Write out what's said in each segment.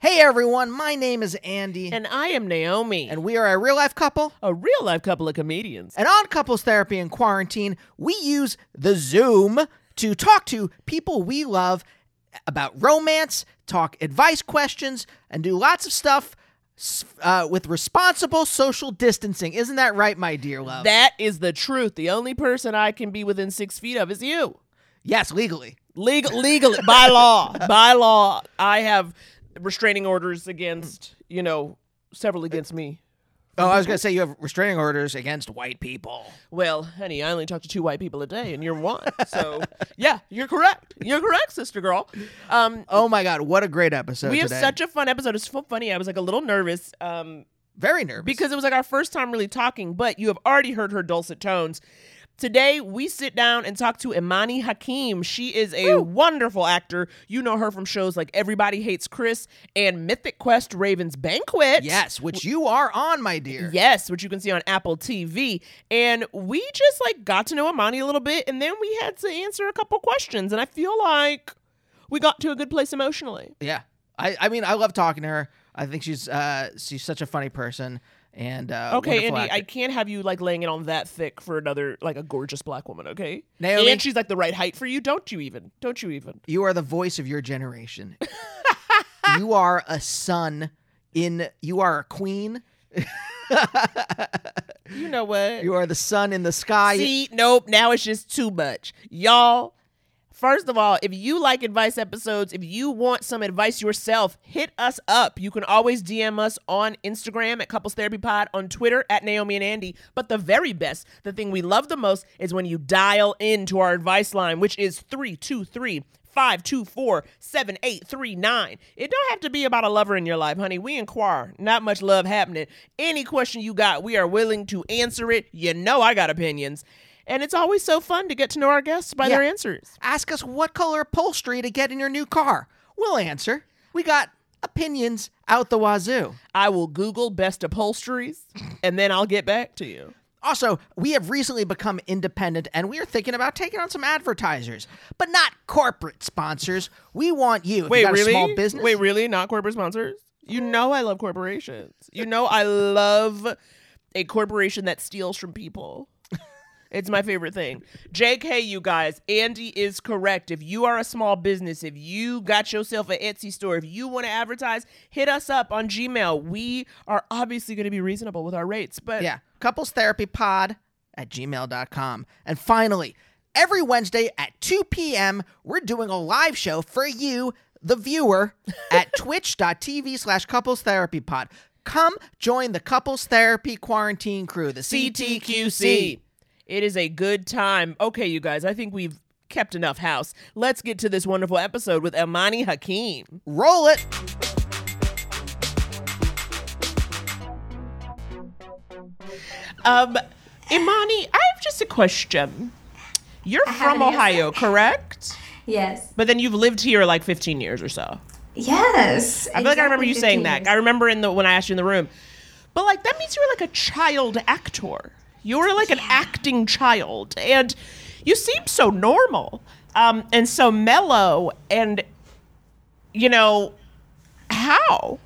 Hey everyone, my name is Andy, And I am Naomi, and we are a real life couple. a real life couple of comedians. And on Couples Therapy in Quarantine, we use the Zoom to talk to people we love about romance, talk advice questions, and do lots of stuff uh, with responsible social distancing. Isn't that right, my dear love? That is the truth. The only person I can be within six feet of is you. yes, legally. Legal, legally, by law, by law, I have restraining orders against, you know, several against me. Oh, I was going to say you have restraining orders against white people. Well, honey, I only talk to two white people a day, and you're one. So, yeah, you're correct. You're correct, sister girl. Um, Oh my God, what a great episode we have today. such a fun episode. It's so funny. I was like a little nervous. Um, Very nervous. because it was like our first time really talking, but you have already heard her dulcet tones. Today, we sit down and talk to Imani Hakim. She is a wonderful actor. You know her from shows like Everybody Hates Chris and Mythic Quest Raven's Banquet. yes, which you are on, my dear. Yes, which you can see on Apple TV. And we just like got to know Imani a little bit, and then we had to answer a couple questions. And I feel like we got to a good place emotionally. Yeah. I, I mean, I love talking to her. I think she's uh she's such a funny person and uh Okay, Andy, I can't have you like laying it on that thick for another like a gorgeous black woman, okay? Naomi- And she's like the right height for you. Don't you even? Don't you even? You are the voice of your generation. you are a son in you are a queen. You know what? You are the sun in the sky. See, nope. Now it's just too much, y'all. First of all, if you like advice episodes, if you want some advice yourself, hit us up. You can always DM us on Instagram at Couples Therapy Pod, on Twitter at Naomi and Andy. But the very best, the thing we love the most, is when you dial into our advice line, which is 323 524 7839. It don't have to be about a lover in your life, honey. We inquire. Not much love happening. Any question you got, we are willing to answer it. You know I got opinions. And it's always so fun to get to know our guests by their answers. Ask us what color upholstery to get in your new car. We'll answer. We got opinions out the wazoo. I will Google best upholsteries and then I'll get back to you. Also, we have recently become independent and we are thinking about taking on some advertisers, but not corporate sponsors. We want you. If Wait, you really? small business. Wait, really? Not corporate sponsors? You know I love corporations. You know I love a corporation that steals from people. It's my favorite thing. JK, you guys, Andy is correct. If you are a small business, if you got yourself an Etsy store, if you want to advertise, hit us up on Gmail. We are obviously going to be reasonable with our rates, but Yeah. Couples Therapy Pod at gmail.com. And finally, every Wednesday at 2 p.m., we're doing a live show for you, the viewer, at twitch.tv slash couples therapy pod. Come join the couples therapy quarantine crew, the CTQC. CTQC. It is a good time. Okay, you guys, I think we've kept enough house. Let's get to this wonderful episode with Imani Hakim. Roll it. Um, Imani, I have just a question. You're I from an answer. Ohio, correct? Yes. But then you've lived here like 15 years or so. Yes. I feel like I remember you saying that. I remember in the when I asked you in the room. But like that means you were like a child actor. You were like an acting child, and you seem so normal, um, and so mellow, and you know how.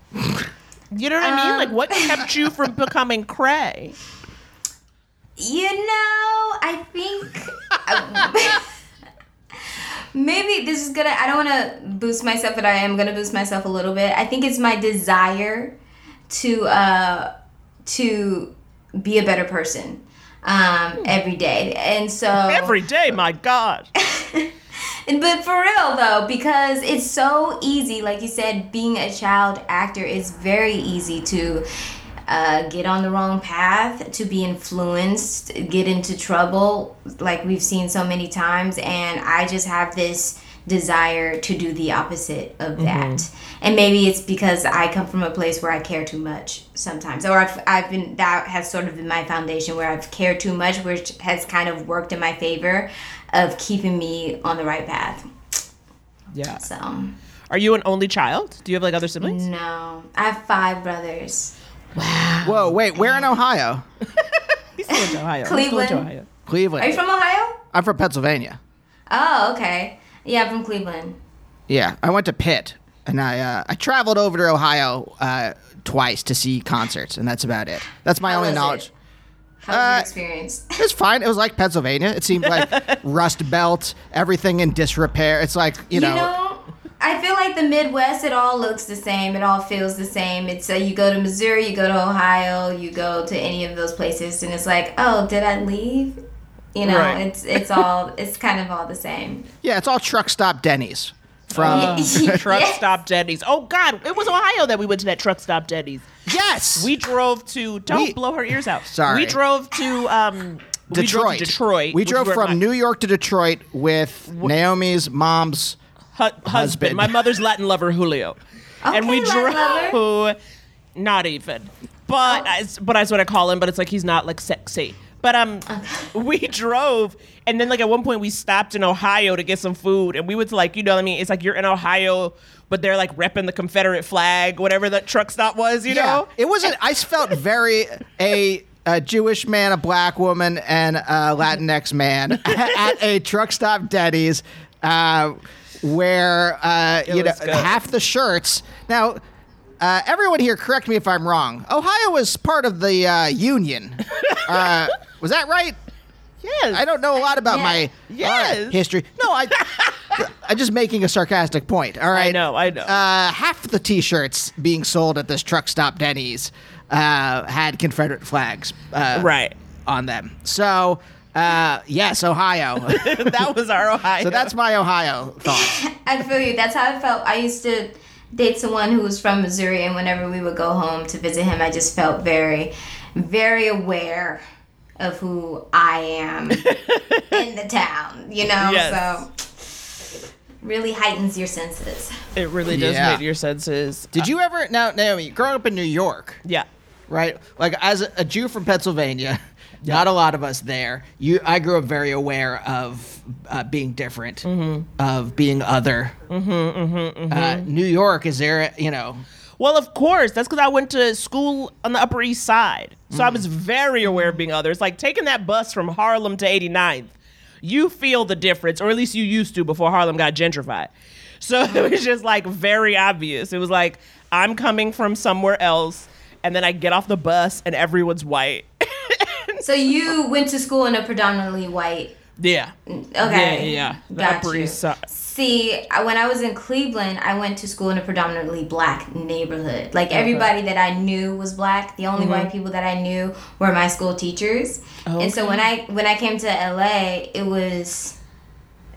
You know what I mean? Like, what kept you from becoming cray? You know, I think maybe this is gonna. I don't want to boost myself, but I am gonna boost myself a little bit. I think it's my desire to uh to be a better person um every day, and so Every day, my God. And- But for real though, because it's so easy, like you said, being a child actor is very easy to uh, get on the wrong path, to be influenced, get into trouble, like we've seen so many times. And I just have this desire to do the opposite of that. And maybe it's because I come from a place where I care too much sometimes, or I've, I've been that has sort of been my foundation where I've cared too much, which has kind of worked in my favor of keeping me on the right path. Yeah. So. Are you an only child? Do you have like other siblings? No, I have five brothers. Wow. Whoa, wait, where in Ohio? He's still in Ohio. He's still Cleveland. in Ohio. Cleveland. Are you from Ohio? I'm from Pennsylvania. Oh, okay. Yeah, I'm from Cleveland. Yeah, I went to Pitt, and I uh, I traveled over to Ohio uh, twice to see concerts, and that's about it. That's my How only knowledge. it? How was Uh, your experience? It was fine. It was like Pennsylvania. It seemed like Rust Belt, everything in disrepair. It's like you know, I feel like the Midwest, it all looks the same. It all feels the same. It's uh, you go to Missouri, you go to Ohio, you go to any of those places, and it's like, oh, did I leave? You know, Right. it's it's all it's kind of all the same. yeah, it's all truck stop Denny's from. Truck stop Denny's. Oh God, it was Ohio that we went to that truck stop Denny's. yes, We drove to. Don't We- blow her ears out. Sorry. We drove to um, we drove Detroit. to Detroit. We which drove where from my New York to Detroit with Naomi's mom's. hu- husband, husband. my mother's Latin lover Julio, and we Okay, Latin drove. Not even, but as, but that's what I call him. But it's like he's not like sexy. But um, we drove, and then like at one point we stopped in Ohio to get some food, and we went to like you know what I mean. It's like you're in Ohio, but they're like repping the Confederate flag, whatever that truck stop was. You know, it wasn't. I felt very a. A Jewish man, a black woman, and a Latinx man at a truck stop Denny's, uh, where uh, you know good. half the shirts. Now, uh, everyone here, correct me if I'm wrong. Ohio was part of the uh, Union. Uh, was that right? yes. I don't know a lot about Yeah. my Yes. uh, history. No, I, I'm just making a sarcastic point. All right. I know, I know. Uh, half the T-shirts being sold at this truck stop Denny's uh, had Confederate flags uh, right. on them. So, uh, yes, Ohio. that was our Ohio. so that's my Ohio thoughts. I feel you. That's how I felt. I used to date someone who was from Missouri, and whenever we would go home to visit him, I just felt very, very aware of who I am in the town. You know, Yes. so really heightens your senses. it really does Yeah. hit your senses. Did you ever now, Naomi? Growing up in New York, Yeah. right? Like as a, a Jew from Pennsylvania, not a lot of us there. You, I grew up very aware of uh, being different, of being other. Mm-hmm, Uh, New York, is there? You know, Well, of course. That's because I went to school on the Upper East Side. So I was very aware of being other. It's like taking that bus from Harlem to 89th. You feel the difference, or at least you used to before Harlem got gentrified. So it was just like very obvious. It was like, I'm coming from somewhere else, and then I get off the bus and everyone's white. So you went to school in a predominantly white. yeah. Okay. Yeah, yeah. Got you. See, when I was in Cleveland, I went to school in a predominantly black neighborhood. Like everybody that I knew was black. The only Mm-hmm. white people that I knew were my school teachers. And so when I when I came to LA, it was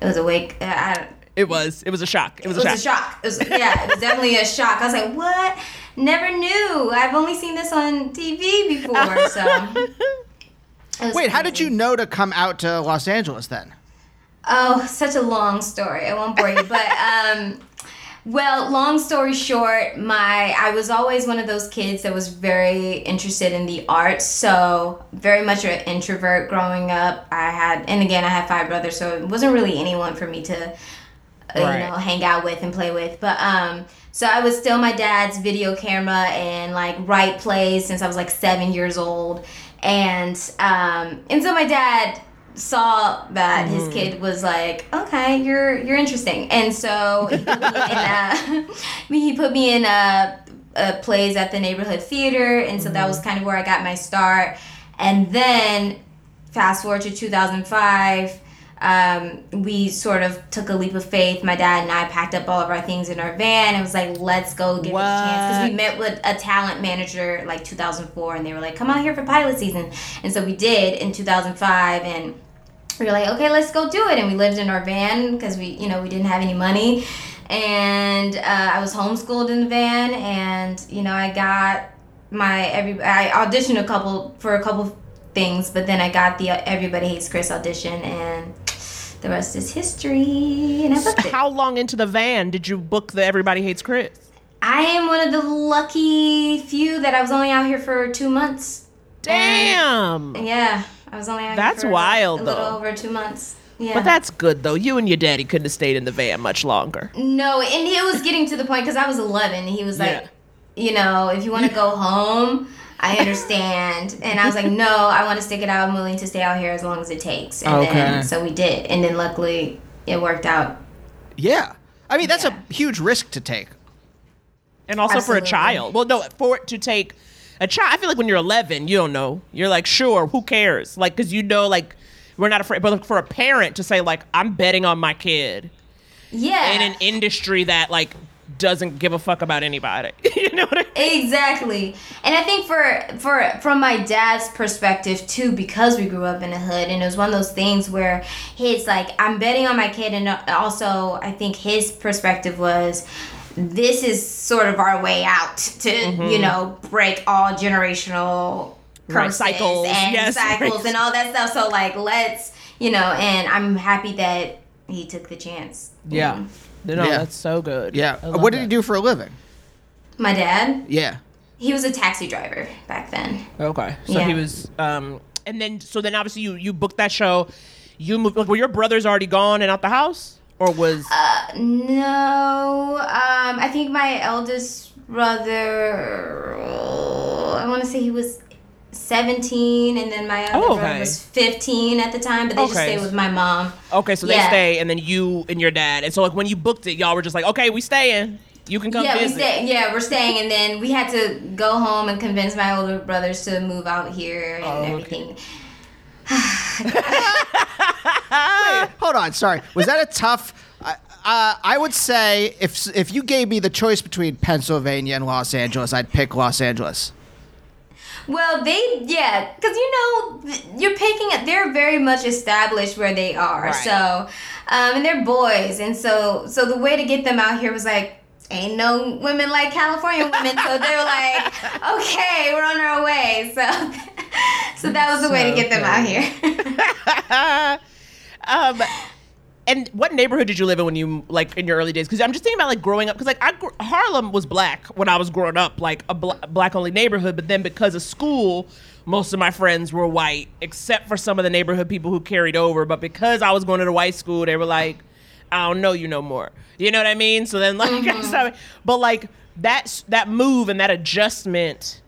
it was a wake. uh, I, It was. It was a shock. It was, it a was shock. a shock. It was, yeah, it was definitely a shock. I was like, what? Never knew. I've only seen this on TV before. So. wait, how did you know to come out to Los Angeles then? Oh, such a long story. I won't bore you, but um, well, long story short, my I was always one of those kids that was very interested in the arts. So very much an introvert growing up. I had, and again, I had five brothers, so it wasn't really anyone for me to, uh, Right. you know, hang out with and play with. But um, so I was still my dad's video camera and like write plays since I was like seven years old, and um, and so my dad saw that his kid was like, okay, you're you're interesting, and so he put me in, a, he put me in uh, uh, plays at the neighborhood theater, and so that was kind of where I got my start, and then fast forward to 2005 um, we sort of took a leap of faith. My dad and i packed up all of our things in our van and it was like let's go give it a chance. Because we met with a talent manager like 2004 and they were like come out here for pilot season. And so we did in 2005 and we were like okay let's go do it. And we lived in our van because we you know we didn't have any money. And uh, i was homeschooled in the van and you know i got my every I auditioned a couple for a couple things, but then I got the Everybody Hates Chris audition, and the rest is history. And I booked it. How long into the van did you book the Everybody Hates Chris? I am one of the lucky few that I was only out here for two months. Damn. Yeah, I was only out That's here for wild, a little though. over two months. Yeah. But that's good though. You and your daddy couldn't have stayed in the van much longer. No, and it was getting to the point because I was 11. He was like, Yeah. you know, if you want to go home, I understand. And I was like, no, I want to stick it out. I'm willing to stay out here as long as it takes. And Okay. then, so we did. And then luckily it worked out. Yeah. I mean, that's Yeah. a huge risk to take. And also for a child. Well, no, for it to take a child. I feel like when you're 11, you don't know. You're like, sure, who cares? Like, because you know, like, we're not afraid. But for a parent to say, like, I'm betting on my kid Yeah. in an industry that, like, doesn't give a fuck about anybody. you know what I mean? Exactly. And I think for for from my dad's perspective too because we grew up in the hood and it was one of those things where he's like I'm betting on my kid and also I think his perspective was this is sort of our way out to you know break all generational Mm-hmm. Right, curses cycles, and yes, cycles right. and all that stuff so like let's you know and I'm happy that he took the chance. Yeah. No, Yeah. that's so good. Yeah. I love What did that. he do for a living? My dad, Yeah. he was a taxi driver back then. Okay. So Yeah. he was um and then so then obviously you you booked that show. You moved like were your brothers already gone and out the house? Or was uh, No, um, I think my eldest brother, I want to say he was 17, and then my other Oh, brother was 15 at the time, but they just stayed with my mom. Okay, so they Yeah. stay and then you and your dad. And so like when you booked it, y'all were just like, Okay, we staying. You can come yeah, we visit. stay, yeah, we're staying, and then we had to go home and convince my older brothers to move out here and Oh, okay. everything. Hold on. Sorry. Was that a tough? I- Uh, I would say if if you gave me the choice between Pennsylvania and Los Angeles, I'd pick Los Angeles. Well, they yeah, because you know you're picking it. They're very much established where they are. Right. So, um, and they're boys, and so so the way to get them out here was like. Ain't no women like California women, so they were like, "Okay, we're on our way." So, so that was the way to get them out here. um, and what neighborhood did you live in when you like in your early days? Because I'm just thinking about like growing up. Because like I gr- Harlem was black when I was growing up, like a bl- black only neighborhood. But then because of school, most of my friends were white, except for some of the neighborhood people who carried over. But because I was going to the white school, they were like, I don't know you no more. You know what I mean? So then like, so- mm-hmm. but like that that move and that adjustment.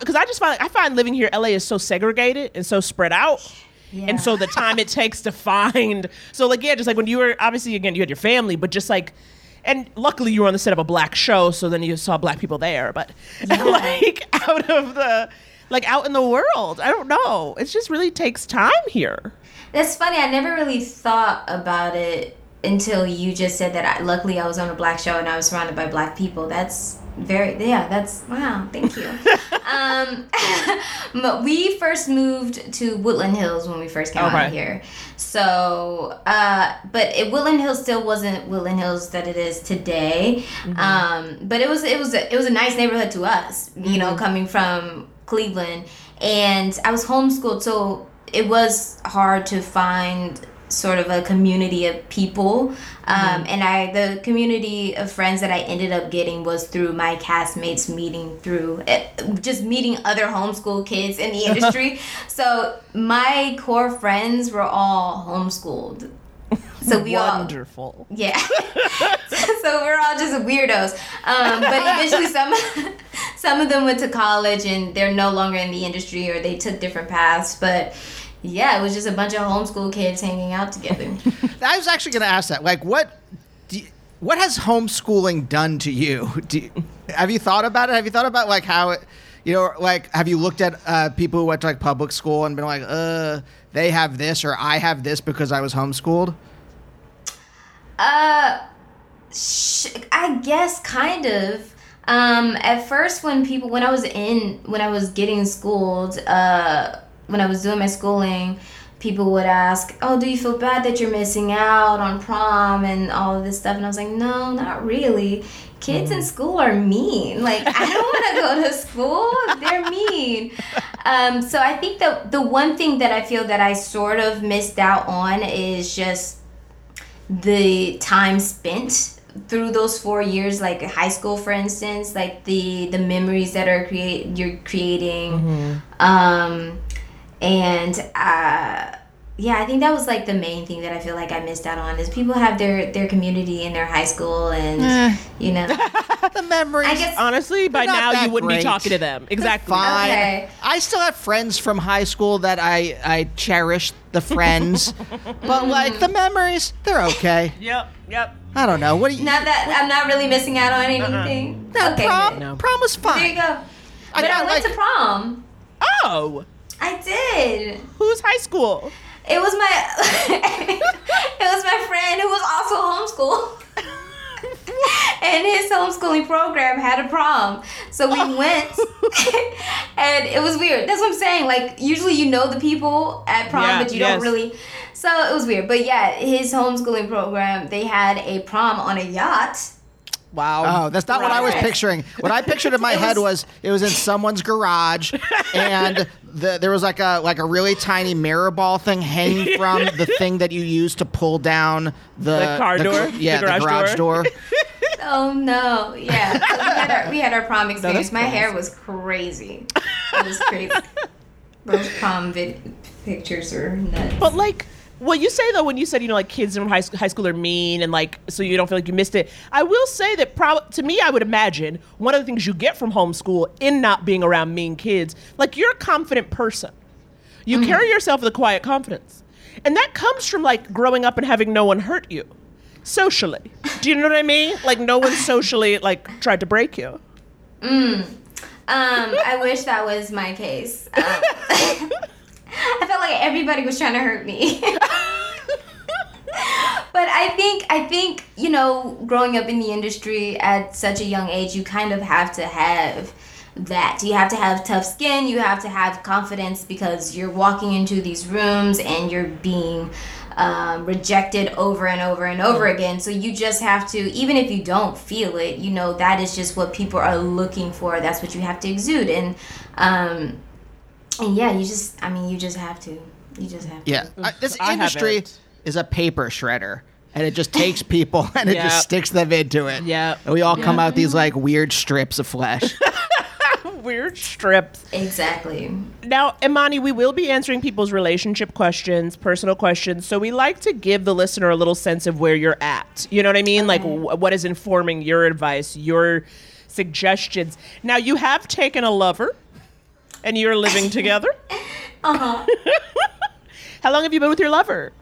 Because I, just find I find living here, LA is so segregated and so spread out. And so the time it takes to find, so like yeah, just like when you were obviously again you had your family, but just like, and luckily you were on the set of a black show, so then you saw black people there. But like out of the, like out in the world, I don't know. It just really takes time here. That's funny. I never really thought about it until you just said that. I, luckily, I was on a black show and I was surrounded by black people. That's very yeah. That's wow. Thank you. um, but we first moved to Woodland Hills when we first came out here. So, uh, but it, Woodland Hills still wasn't Woodland Hills that it is today. Um, but it was it was a, it was a nice neighborhood to us. You know, coming from Cleveland, and I was homeschooled, so it was hard to find sort of a community of people um, and i the community of friends that i ended up getting was through my castmates meeting through eh, just meeting other homeschool kids in the industry so my core friends were all homeschooled so we all Wonderful. yeah. so we're all just weirdos. Um, but eventually, some some of them went to college and they're no longer in the industry or they took different paths. But yeah, it was just a bunch of homeschool kids hanging out together. I was actually going to ask that. Like, what do you- what has homeschooling done to you? Do you- have you thought about it? Have you thought about like how it, you know, like have you looked at uh, people who went to like public school and been like, uh, they have this or I have this because I was homeschooled? Uh, sh- I guess kind of. Um, at first, when people, when I was in, when I was getting schooled, uh, when I was doing my schooling, people would ask, "Oh, do you feel bad that you're missing out on prom and all of this stuff?" And I was like, "No, not really. kids in school are mean. Like I don't want to go to school. They're mean. Um, so I think that the one thing that I feel that I sort of missed out on is just the time spent through those four years like high school for instance like the the memories that are create you're creating um and uh yeah i think that was like the main thing that i feel like i missed out on is people have their their community in their high school and you know the memories. i guess Honestly, by now you wouldn't great. be talking to them. Exactly. Fine. Okay. I still have friends from high school that I I cherish the friends, but like the memories, they're okay. Yep. Yep. I don't know. What do you? not that i'm not really missing out on anything no, okay prom. No. prom was there fine. you go I but I, got, went like- to prom Oh, i did who's high school? It was my it was my friend who was also homeschooled. and his homeschooling program had a prom. So we oh. went and it was weird. That's what I'm saying. Like usually you know the people at prom, Yeah, but you yes. don't really so it was weird. But yeah, his homeschooling program, they had a prom on a yacht. Wow. Oh, that's not what I was picturing. What I pictured in my It head was- was it was in someone's garage, and the, there was like a like a really tiny mirror ball thing hanging from the thing that you use to pull down the, The car gar- door? Yeah, The the garage garage, door? door. Oh no. Yeah. So we, had our, we had our prom experience. that's My hair was crazy. It was crazy. Those prom vid- pictures are nuts. But like what you say though, when you said you know like kids in high school, high school are mean and like so you don't feel like you missed it. I will say that prob- to me, I would imagine one of the things you get from homeschool in not being around mean kids, like you're a confident person. You carry yourself with a quiet confidence, and that comes from like growing up and having no one hurt you socially. Do you know what I mean? Like no one socially like tried to break you. Um, I wish that was my case. Um, I felt like everybody was trying to hurt me. but I think I think you know, growing up in the industry at such a young age, you kind of have to have that. You have to have tough skin. You have to have confidence because you're walking into these rooms and you're being um, rejected over and over and over again. So you just have to, even if you don't feel it, you know that is just what people are looking for. That's what you have to exude, and um, and yeah, you just, I mean, you just have to. You just have to. Yeah, this I industry is a paper shredder, and it just takes people and it Yep. just sticks them into it. Yeah. and we all come out these like weird strips of flesh. Weird strips. Exactly. Now, Imani, we will be answering people's relationship questions, personal questions. So we like to give the listener a little sense of where you're at. You know what I mean? Like wh- what is informing your advice, your suggestions. Now, you have taken a lover and you're living together. Uh huh. How long have you been with your lover?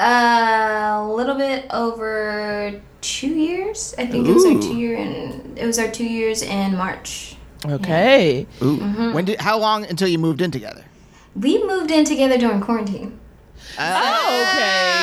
a little bit over two years. I think it was our two year and it was our two years in March. Okay. Ooh, Mm-hmm. when did? How long until you moved in together? We moved in together during quarantine. Oh, okay.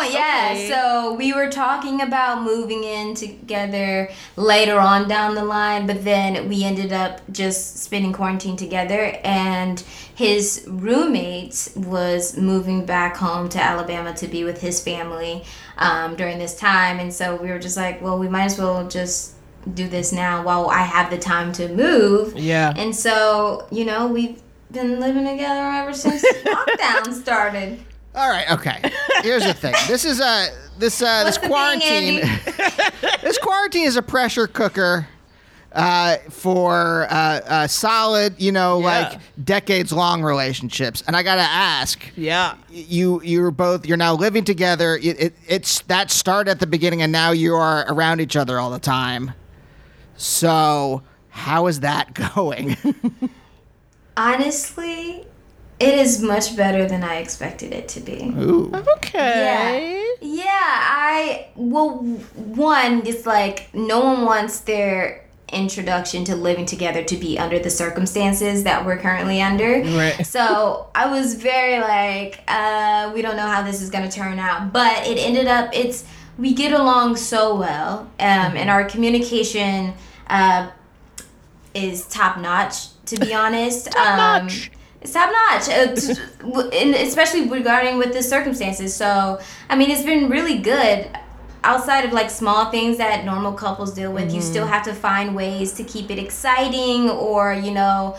Oh yeah. Okay. So we were talking about moving in together later on down the line, but then we ended up just spending quarantine together and his roommate was moving back home to Alabama to be with his family um, during this time and so we were just like, well, we might as well just do this now while I have the time to move. Yeah. And so, you know, we've been living together ever since lockdown started. All right, okay. Here's the thing. This is a this uh, this the thing, quarantine. this quarantine is a pressure cooker uh, for uh, uh, solid, you know, Yeah. like decades long relationships. And I gotta ask, Yeah. you you're both you're now living together. It, it, it's that started at the beginning, and now you are around each other all the time. So how is that going? Honestly, it is much better than I expected it to be. Ooh. Okay. Yeah, yeah, I well, one it's like no one wants their introduction to living together to be under the circumstances that we're currently under. Right. So I was very like, uh, we don't know how this is gonna turn out, but it ended up it's we get along so well, um, and our communication uh, is top notch. To be honest, top notch. It's top notch, uh, t- especially regarding with the circumstances. So, I mean, it's been really good. outside of like small things that normal couples deal with, you still have to find ways to keep it exciting or, you know,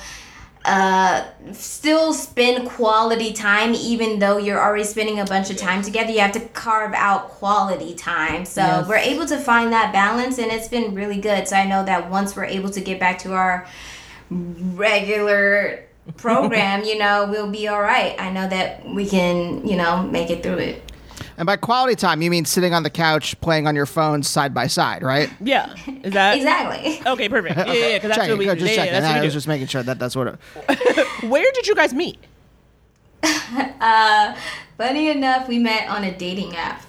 uh still spend quality time even though you're already spending a bunch of time together you have to carve out quality time so Yes. we're able to find that balance and it's been really good so i know that once we're able to get back to our regular program you know we'll be all right i know that we can you know make it through it And by quality time, you mean sitting on the couch playing on your phones side by side, right? Yeah. Is that exactly Okay, perfect. Yeah, yeah, because that's Checking, what we go, do. just Yeah, yeah, checking. that's I was do. just making sure that that's what. It, Where did you guys meet? uh funny enough we met on a dating app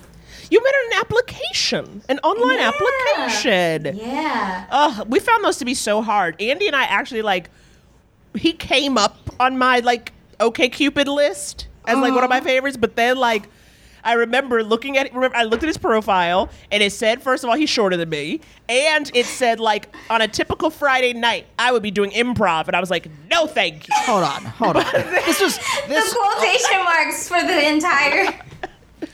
You met on an application, an online Yeah. application. yeah Ugh, we found those to be so hard. Andy and I actually like he came up on my like OK Cupid list as like one of my favorites, but then like I remember looking at remember I looked at his profile and it said first of all he's shorter than me and it said like on a typical Friday night I would be doing improv and I was like no thank you. hold on, hold on. This was the this. quotation marks for the entire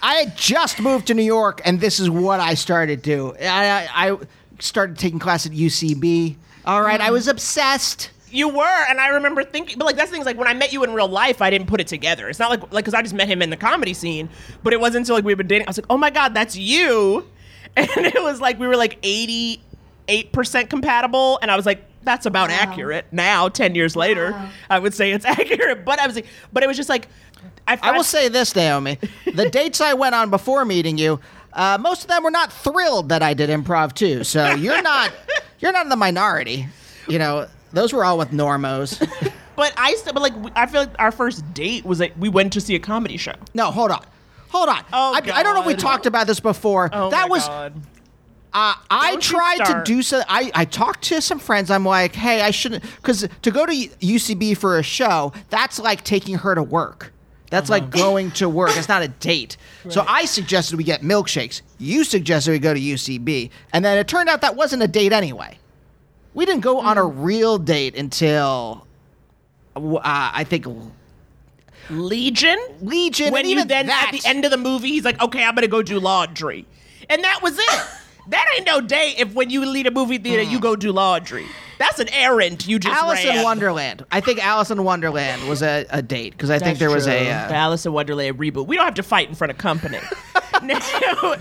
I had just moved to New York, and this is what I started to do. I, I, I started taking class at UCB. All right, I mm. was obsessed. You were, and I remember thinking, but like that's the thing is like when I met you in real life, I didn't put it together. It's not like like because I just met him in the comedy scene, but it wasn't until like we were dating. I was like, oh my god, that's you, and it was like we were like eighty eight percent compatible, and I was like, that's about accurate. Now, ten years later, Wow. I would say it's accurate, but I was like, but it was just like, I, I will say this, Naomi. The dates I went on before meeting you, uh, most of them were not thrilled that I did improv too. So you're not, you're not in the minority. You know, those were all with normos. but I still, but like I feel like our first date was like we went to see a comedy show. No, hold on. Hold on. Oh, I, I don't know if we God. talked about this before. Oh that my was God. Uh, I Don't you tried to start. do so. I, I talked to some friends. I'm like, hey, I shouldn't, because to go to UCB for a show, that's like taking her to work. That's Uh-huh. like going to work. It's not a date. So I suggested we get milkshakes. You suggested we go to UCB. And then it turned out that wasn't a date anyway. We didn't go on a Mm. real date until, uh, I think, Legion. Legion. when you even then that, at the end of the movie, he's like, "Okay, I'm gonna go do laundry," and that was it. that ain't no date. If when you leave a movie theater, you go do laundry. That's an errand you just Alice ran. in Wonderland. I think Alice in Wonderland was a, a date because I think there was a. the Uh, Alice in Wonderland reboot. We don't have to fight in front of company. No.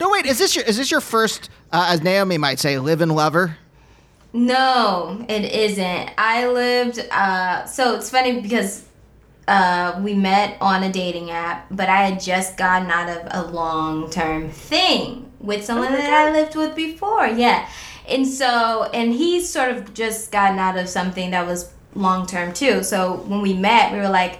no, wait. Is this your is this your first, uh, as Naomi might say, live and lover? No, it isn't. I lived. Uh, so it's funny because uh, we met on a dating app, but I had just gotten out of a long term thing with someone that I lived with before. Yeah, and so and he's sort of just gotten out of something that was long term too. So when we met, we were like.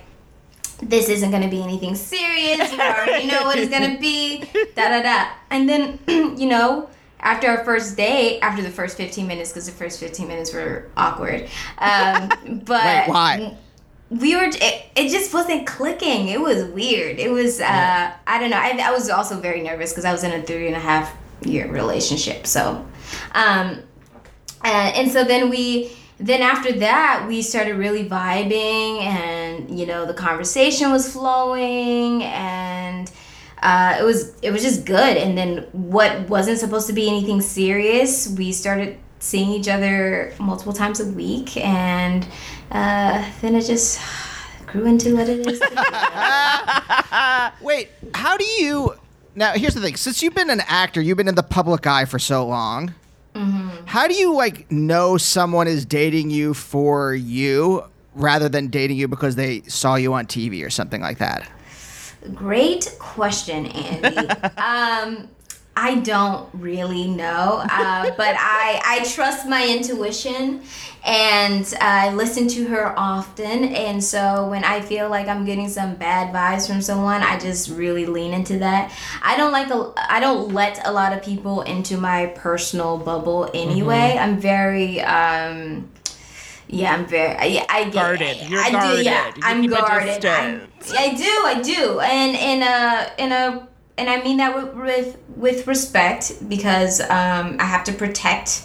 This isn't gonna be anything serious. You already know what it's gonna be. Da da da. And then, you know, after our first date, after the first 15 minutes, because the first 15 minutes were awkward. Um, but Wait, why? we were it, it just wasn't clicking it was weird it was uh i don't know i, I was also very nervous because i was in a three and a half year relationship so um uh, and so then we then after that we started really vibing and you know the conversation was flowing and uh, it was it was just good and then what wasn't supposed to be anything serious we started seeing each other multiple times a week and uh, then it just grew into what it is Wait, how do you? Now, here's the thing. Since you've been an actor, you've been in the public eye for so long. How do you like know someone is dating you for you rather than dating you because they saw you on TV or something like that? Great question, Andy. um, I don't really know, uh, but I I trust my intuition, and I listen to her often. And so when I feel like I'm getting some bad vibes from someone, I just really lean into that. I don't like a I don't let a lot of people into my personal bubble anyway. I'm very um. Yeah, I'm very. I, I get Guarded. You're I do. Yeah. You I'm guarded. I'm. I do, I do, and in a in a and I mean that with with, with respect because um, I have to protect,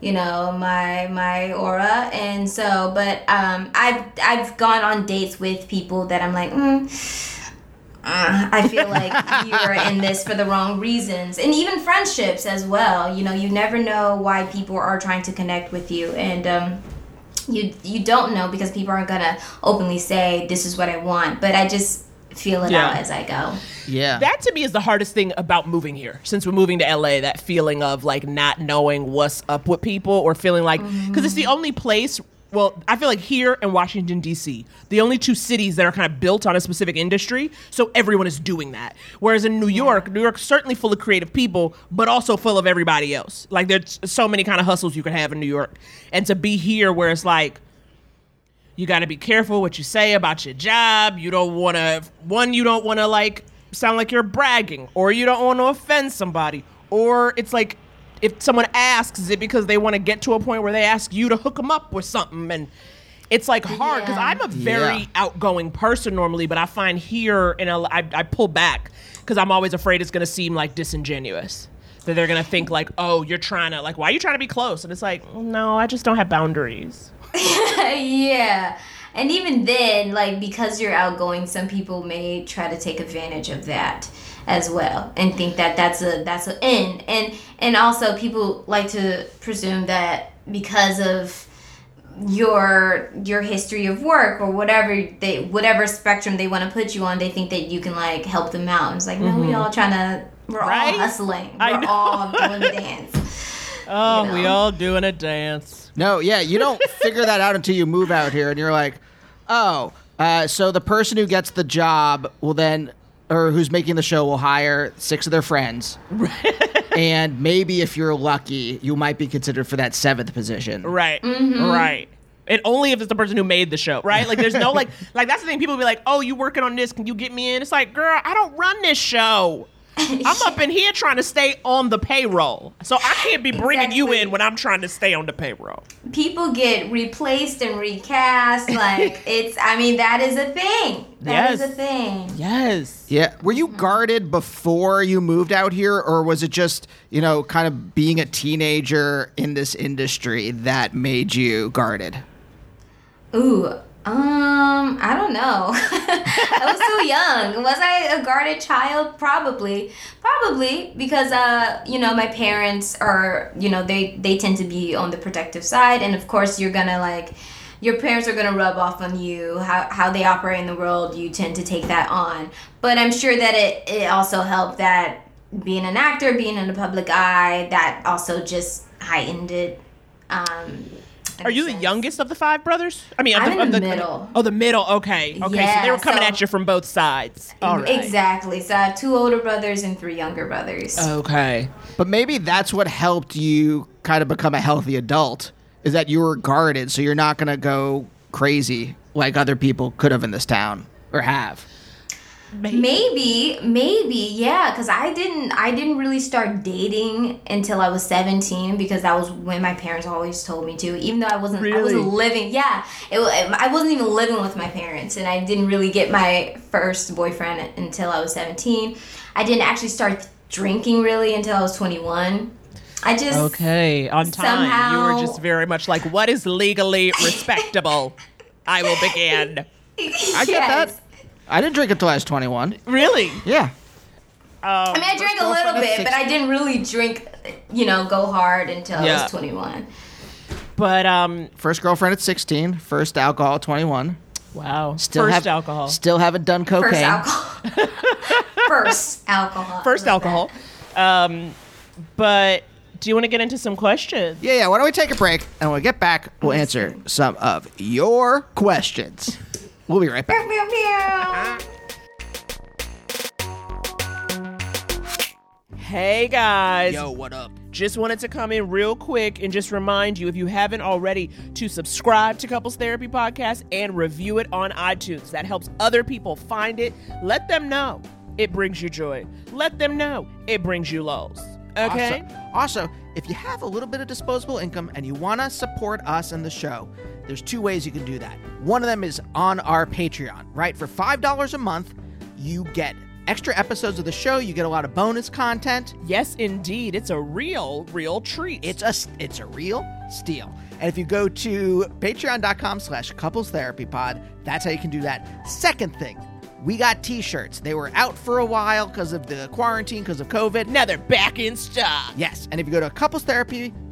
you know, my my aura, and so. But um, I've I've gone on dates with people that I'm like, mm, uh, I feel like you're in this for the wrong reasons, and even friendships as well. You know, you never know why people are trying to connect with you, and um, you you don't know because people aren't gonna openly say this is what I want. But I just feel it Yeah. out as I go. Yeah. That to me is the hardest thing about moving here. Since we're moving to LA, that feeling of like not knowing what's up with people or feeling like mm-hmm. because it's the only place. Well, I feel like here in Washington D.C., the only two cities that are kind of built on a specific industry, so everyone is doing that. Whereas in New York, New York's certainly full of creative people, but also full of everybody else. Like there's so many kind of hustles you could have in New York, and to be here where it's like you got to be careful what you say about your job. You don't want to one you don't want to like sound like you're bragging or you don't want to offend somebody or it's like if someone asks is it because they want to get to a point where they ask you to hook them up with something and it's like hard because Yeah. I'm a very Yeah. outgoing person normally, but I find here in I pull back because I'm always afraid it's going to seem like disingenuous. That they're going to think like, oh, you're trying to like, why are you trying to be close? And it's like, no, I just don't have boundaries. yeah. And even then, like because you're outgoing, some people may try to take advantage of that as well and think that that's a that's an end And and also people like to presume that because of your your history of work or whatever they whatever spectrum they want to put you on, they think that you can like help them out. And it's like, no, we all trying to we're Right? all hustling. I We're all doing the dance. Oh, You we all doing a dance. No, yeah, you don't figure that out until you move out here, and you're like, oh, uh, so the person who gets the job will then, or who's making the show, will hire six of their friends, and maybe if you're lucky, you might be considered for that seventh position. Right. Mm-hmm. Right. And only if it's the person who made the show, right? Like, there's no like, like that's the thing. People be like, "Oh, you working on this? Can you get me in?" It's like, girl, I don't run this show. I'm up in here trying to stay on the payroll, so I can't be bringing you in when I'm trying to stay on the payroll. people get replaced and recast. Like it's, I mean, that is a thing. That is Yes. a thing. Yes. Yeah. Were you mm-hmm. guarded before you moved out here, or was it just, you know, kind of being a teenager in this industry that made you guarded? Ooh, um, I don't know. I was so young. Was I a guarded child? Probably, probably because uh, you know, my parents are, you know, they they tend to be on the protective side, and of course, you're gonna like. Your parents are gonna rub off on you how, how they operate in the world. You tend to take that on, but I'm sure that it, it also helped that being an actor, being in the public eye, that also just heightened it. Um, Are a you the sense. youngest of the five brothers? I mean, of I'm the, in of the the middle. Oh, the middle. Okay. Okay. so they were coming so- at you from both sides. All right. Exactly. So I have two older brothers and three younger brothers. Okay. But maybe that's what helped you kind of become a healthy adult is that you were guarded, so you're not going to go crazy like other people could have in this town or have. Maybe, maybe, yeah. Because I didn't, I didn't really start dating until I was seventeen because that was when my parents always told me to. Even though I wasn't, I wasn't living. Yeah, it, I wasn't even living with my parents, and I didn't really get my first boyfriend until I was seventeen. I didn't actually start drinking really until I was twenty one. I just Okay, on time. you were just very much like, what is legally respectable? I will begin. I get that. I didn't drink until I was 21. Really? Yeah. I mean, I drank a little bit, at but I didn't really drink, you know, go hard until I was 21. But um, First girlfriend at 16, first alcohol at 21. wow. Still First have, alcohol. Still haven't done cocaine. First alcohol. First alcohol. First I love that. alcohol. Um, but do you want to get into some questions? Yeah, yeah. Why don't we take a break and when we get back, we'll answer some of your questions. We'll be right back. Meow, meow. Hey guys. Yo, what up? Just wanted to come in real quick and just remind you if you haven't already to subscribe to Couples Therapy Podcast and review it on iTunes. That helps other people find it. Let them know it brings you joy. Let them know it brings you lows. Okay? Also, also, if you have a little bit of disposable income and you want to support us and the show, there's two ways you can do that. One of them is on our Patreon, right? For $5 a month, you get extra episodes of the show, you get a lot of bonus content. Yes, indeed. It's a real, real treat. It's a it's a real steal. And if you go to patreon.com slash couples therapy pod, that's how you can do that. Second thing, we got t-shirts. They were out for a while because of the quarantine, because of COVID. Now they're back in stock. Yes, and if you go to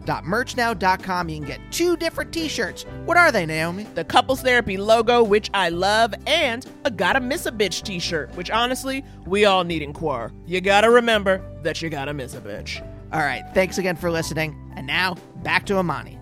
couplestherapy.merchnow.com, you can get two different t-shirts. What are they, Naomi? The Couples Therapy logo, which I love, and a Gotta Miss a Bitch t shirt, which honestly, we all need in Quar. You gotta remember that you gotta miss a bitch. All right, thanks again for listening. And now, back to Imani.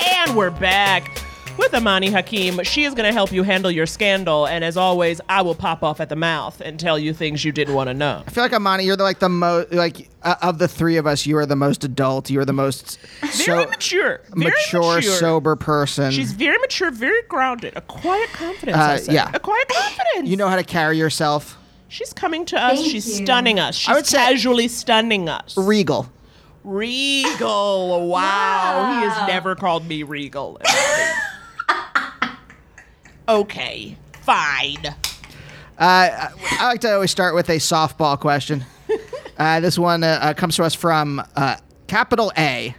And we're back with Imani Hakim. She is going to help you handle your scandal. And as always, I will pop off at the mouth and tell you things you didn't want to know. I feel like Imani, you're the, like the most like uh, of the three of us. You are the most adult. You are the most Very so mature. Very mature, mature. sober person. She's very mature, very grounded. A quiet confidence. Uh, I say. yeah. A quiet confidence. you know how to carry yourself. She's coming to us. Thank She's you. stunning us. She's I would say- casually stunning us. Regal. Regal. Wow. He has never called me Regal. okay. Fine. Uh, I I like to always start with a softball question. uh, this one uh, uh, comes to us from uh, capital A,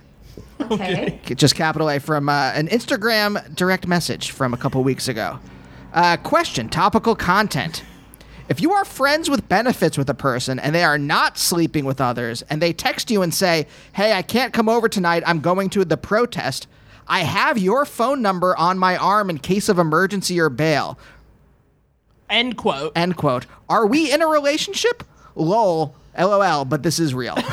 Okay. just capital A, from uh, an Instagram direct message from a couple weeks ago. Uh, question: Topical content. If you are friends with benefits with a person and they are not sleeping with others, and they text you and say, "Hey, I can't come over tonight. I'm going to the protest." I have your phone number on my arm in case of emergency or bail. End quote. End quote. Are we in a relationship? Lol. LOL, but this is real.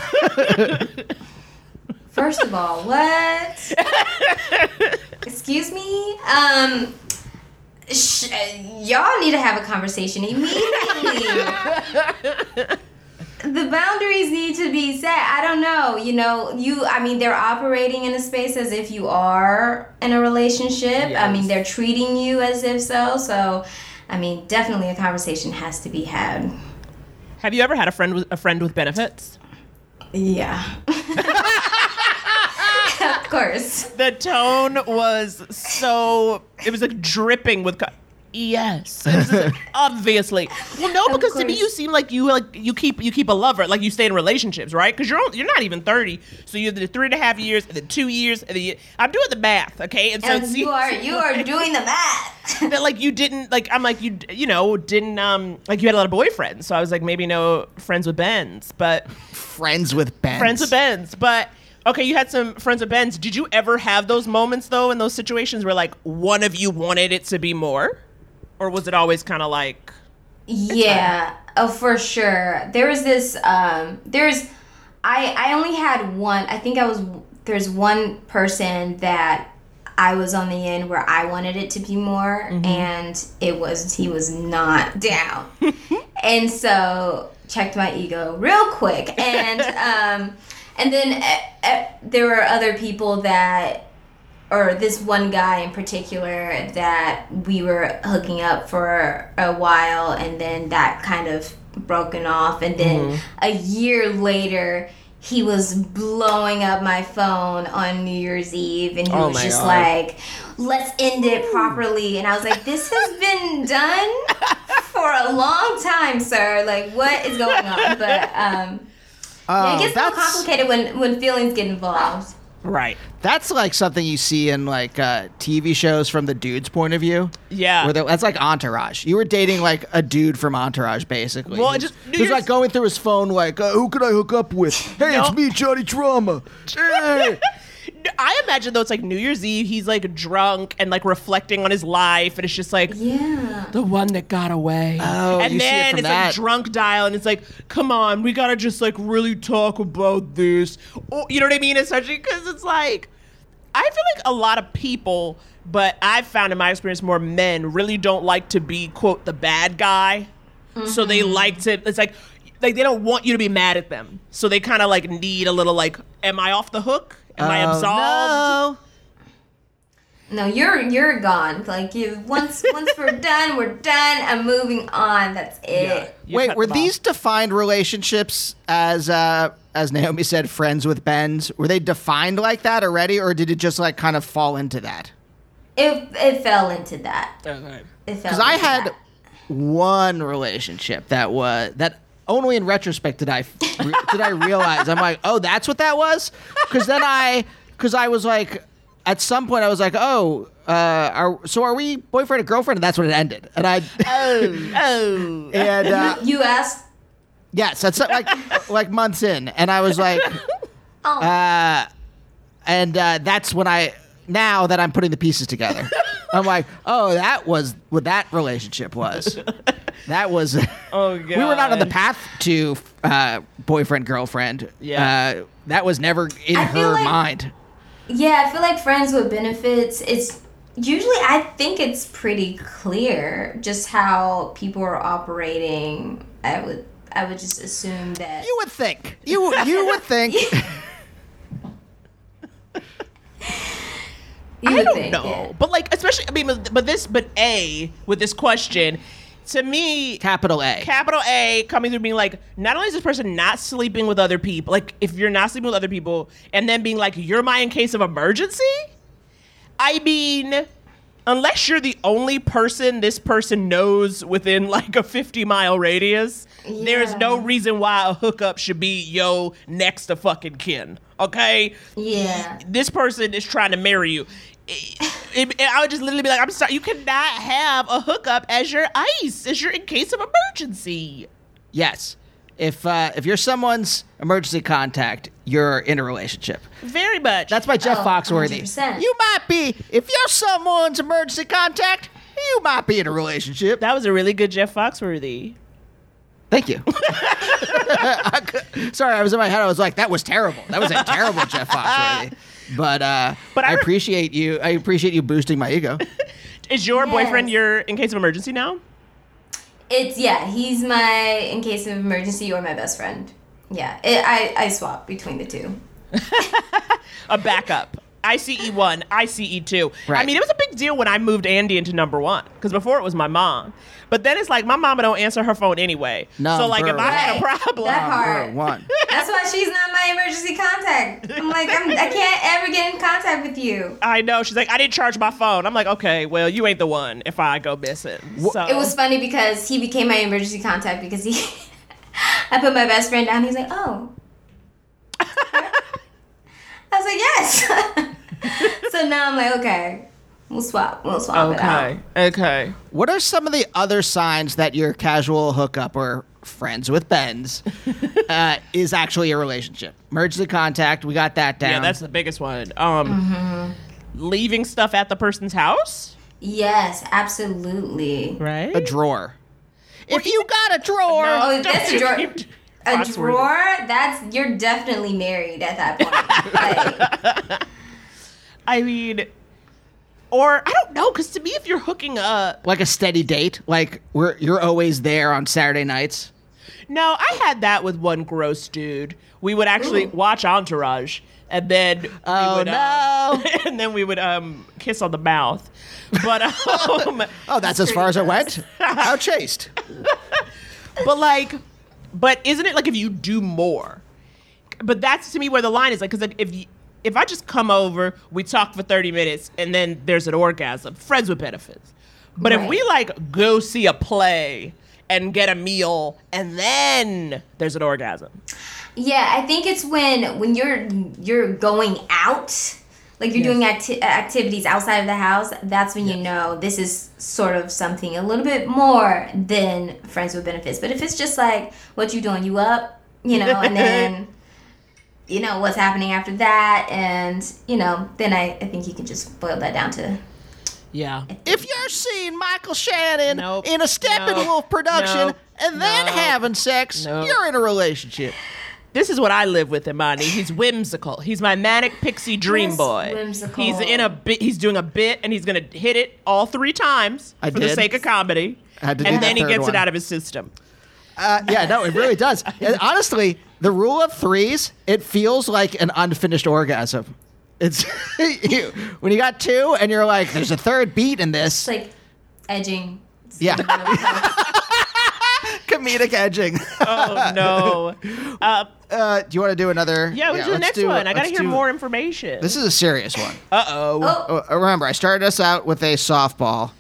First of all, what? Excuse me? Um, sh- y'all need to have a conversation immediately. the boundaries need to be set. I don't know. You know, you, I mean, they're operating in a space as if you are in a relationship. I mean, they're treating you as if so. So, I mean, definitely a conversation has to be had. Have you ever had a friend with a friend with benefits? Yeah. of course. The tone was so it was like dripping with co- yes. It was just- obviously. Well, no, because to me you seem like you like you keep you keep a lover, like you stay in relationships, right? Because you're you're not even thirty, so you're the three and a half years, and then two years, and then I'm doing the math, okay? And so it And seems you are you are doing the math. that like you didn't like I'm like you you know didn't um like you had a lot of boyfriends, so I was like maybe no friends with Ben's, but Friends with Ben. friends with Ben's, but. Okay, you had some friends with Ben's. Did you ever have those moments though in those situations where like one of you wanted it to be more? Or was it always kind of like yeah, oh for sure. There was this um there's I I only had one I think I was there's one person that I was on the end where I wanted it to be more and it was he was not down. and so checked my ego real quick and um and then uh, uh, there were other people that or this one guy in particular that we were hooking up for a while and then that kind of broken off. And then a year later he was blowing up my phone on New Year's Eve and he Oh was just God. like let's end it properly. And I was like this has been done for a long time sir. Like what is going on? But um yeah, Oh, it gets more complicated when when feelings get involved right? that's like something you see in like uh, TV shows from the dude's point of view. Yeah. Where that's like Entourage. You were dating like a dude from Entourage, basically. Well, it just- was- New he was like going through his phone, like, uh, "Who could I hook up with? Hey, No. it's me, Johnny Drama." Hey. I imagine though it's like New Year's Eve, he's like drunk and like reflecting on his life, and it's just like yeah the one that got away. Oh, and you see it then from it's that. like drunk dial, and it's like, come on, we gotta just like really talk about this. Or, you know what I mean? Especially because it's like, I feel like a lot of people, but I've found in my experience more men really don't like to be quote the bad guy. So they Mm-hmm. like to. It's like. Like they don't want you to be mad at them, so they kind of like need a little like, am I off the hook? Am I Oh, absolved? no. No, you're you're gone. Like you once once we're done, we're done. I'm moving on. That's it. You Wait, were these defined relationships as uh, as Naomi said, friends with Ben's? Were they defined like that already, or did it just like kind of fall into that? It it fell into that. Okay. It fell. Because I had that. one relationship that was that only in retrospect did I did I realize I'm like, oh, that's what that was. Because then I because I was like. at some point I was like, oh, uh, are, so are we boyfriend and girlfriend? And that's when it ended. And I, Oh, oh. and uh, You asked. yes, that's like like months in, and I was like, Oh. uh, and uh, that's when I now that I'm putting the pieces together, I'm like, oh, that was what that relationship was. That was. Oh, god. We were not on the path to uh, boyfriend girlfriend. Yeah. Uh, that was never in I her like- mind. Yeah, I feel like friends with benefits. It's usually I think it's pretty clear just how people are operating. I would I would just assume that. You would think. You you would think. I don't think, know, yeah. but like, especially, I mean, but but this, but A with this question, to me, Capital A. capital A coming through being like, not only is this person not sleeping with other people, like if you're not sleeping with other people, and then being like, you're my in case of emergency. I mean, unless you're the only person this person knows within like a 50 mile radius, there is no reason why a hookup should be yo next to fucking kin. Okay, yeah. this person is trying to marry you. It- it- I would just literally be like, I'm sorry, you cannot have a hookup as your ice, as your in case of emergency. yes. If uh, if you're someone's emergency contact, you're in a relationship. Very much. That's by Jeff Oh, Foxworthy. 100%. You might be if you're someone's emergency contact, you might be in a relationship. that was a really good Jeff Foxworthy. Thank you. I cou- Sorry, I was in my head. I was like, that was terrible. That was a terrible Jeff Foxworthy. But uh, But I I re- appreciate you. I appreciate you boosting my ego. Is your Yes. boyfriend your in case of emergency now? It's yeah. He's my in case of emergency or my best friend. Yeah. It, I I swap between the two. A backup. ICE one, ICE two. I mean, it was a big deal when I moved Andy into number one because before it was my mom. But then it's like my mama don't answer her phone anyway. so like if Number I had a problem, That part. Number one. That's why she's not my emergency contact. I'm like I'm, I can't ever get in contact with you. I know she's like I didn't charge my phone. I'm like okay, well you ain't the one if I go missing. So It was funny because he became my emergency contact because he. I put my best friend down. He's like, oh. I was like, yes. so now I'm like, okay, we'll swap. We'll swap it out. okay. Okay. What are some of the other signs that your casual hookup or friends with Ben's uh, is actually a relationship? Emergency contact. We got that down. Yeah, that's the biggest one. Um, Mm-hmm. leaving stuff at the person's house, Yes, absolutely. right? a drawer. If you got a drawer, Oh, that's a drawer. A drawer? That's you're definitely married at that point. Like, I mean, or I don't know, because to me, if you're hooking up, like a steady date, like we're you're always there on Saturday nights. no, I had that with one gross dude. We would actually watch Entourage, and then we Oh, would, no. um, and then we would um kiss on the mouth. But um, Oh, that's as far as it went. How chaste. but like, but isn't it like if you do more? But that's to me where the line is like, because if you, if I just come over, we talk for thirty minutes, and then there's an orgasm, friends with benefits. But if we like go see a play and get a meal, and then there's an orgasm, yeah, I think it's when when you're you're going out, like you're doing acti- activities outside of the house. That's when you know this is sort of something a little bit more than friends with benefits. But if it's just like what you doing, you up, you know, and then. You know what's happening after that, and you know, then I, I think you can just boil that down to yeah, If you're seeing Michael Shannon Nope. in a Steppenwolf Nope. production Nope. and then Nope. having sex, Nope. you're in a relationship. This is what I live with, Imani. He's whimsical. He's my manic pixie dream Yes, boy. whimsical. He's in a bit. He's doing a bit, and he's gonna hit it all three times I for the sake of comedy. I had to and that then he gets one. it out of his system. Uh, yeah, no, it really does. And honestly, the rule of threes, it feels like an unfinished orgasm. It's you, when you got two and you're like, there's a third beat in this. it's like edging. It's Yeah. really. Comedic edging. Oh no! Uh, Uh, do you want to do another? yeah, we'll do the next do- one. I gotta hear do- more information. This is a serious one. uh oh. remember, I started us out with a softball.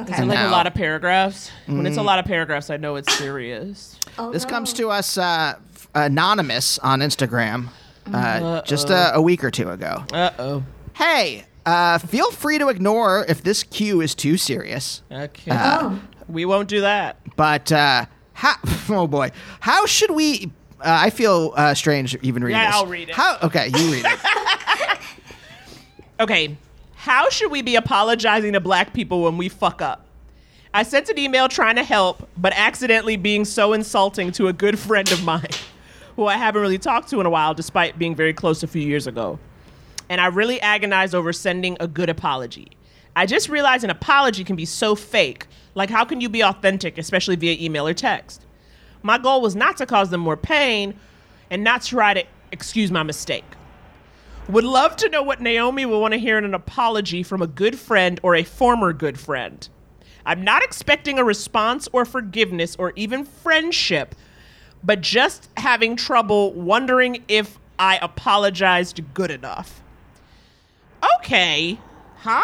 Is it like now- a lot of paragraphs? When Mm. it's a lot of paragraphs, I know it's serious. Oh, This no. comes to us uh, f- anonymous on Instagram uh, just a, a week or two ago. Uh oh. Hey, Uh, feel free to ignore if this cue is too serious. Okay. oh. we won't do that. But uh, how? Oh boy, how should we? Uh, I feel uh, strange even reading Yeah, this. I'll read it. How? Okay, you read it. Okay, how should we be apologizing to black people when we fuck up? I sent an email trying to help, but accidentally being so insulting to a good friend of mine who I haven't really talked to in a while, despite being very close a few years ago. And I really agonized over sending a good apology. I just realized an apology can be so fake. Like, how can you be authentic, especially via email or text? My goal was not to cause them more pain and not try to excuse my mistake. Would love to know what Naomi will want to hear in an apology from a good friend or a former good friend. I'm not expecting a response or forgiveness or even friendship, but just having trouble wondering if I apologized good enough. Okay. Huh?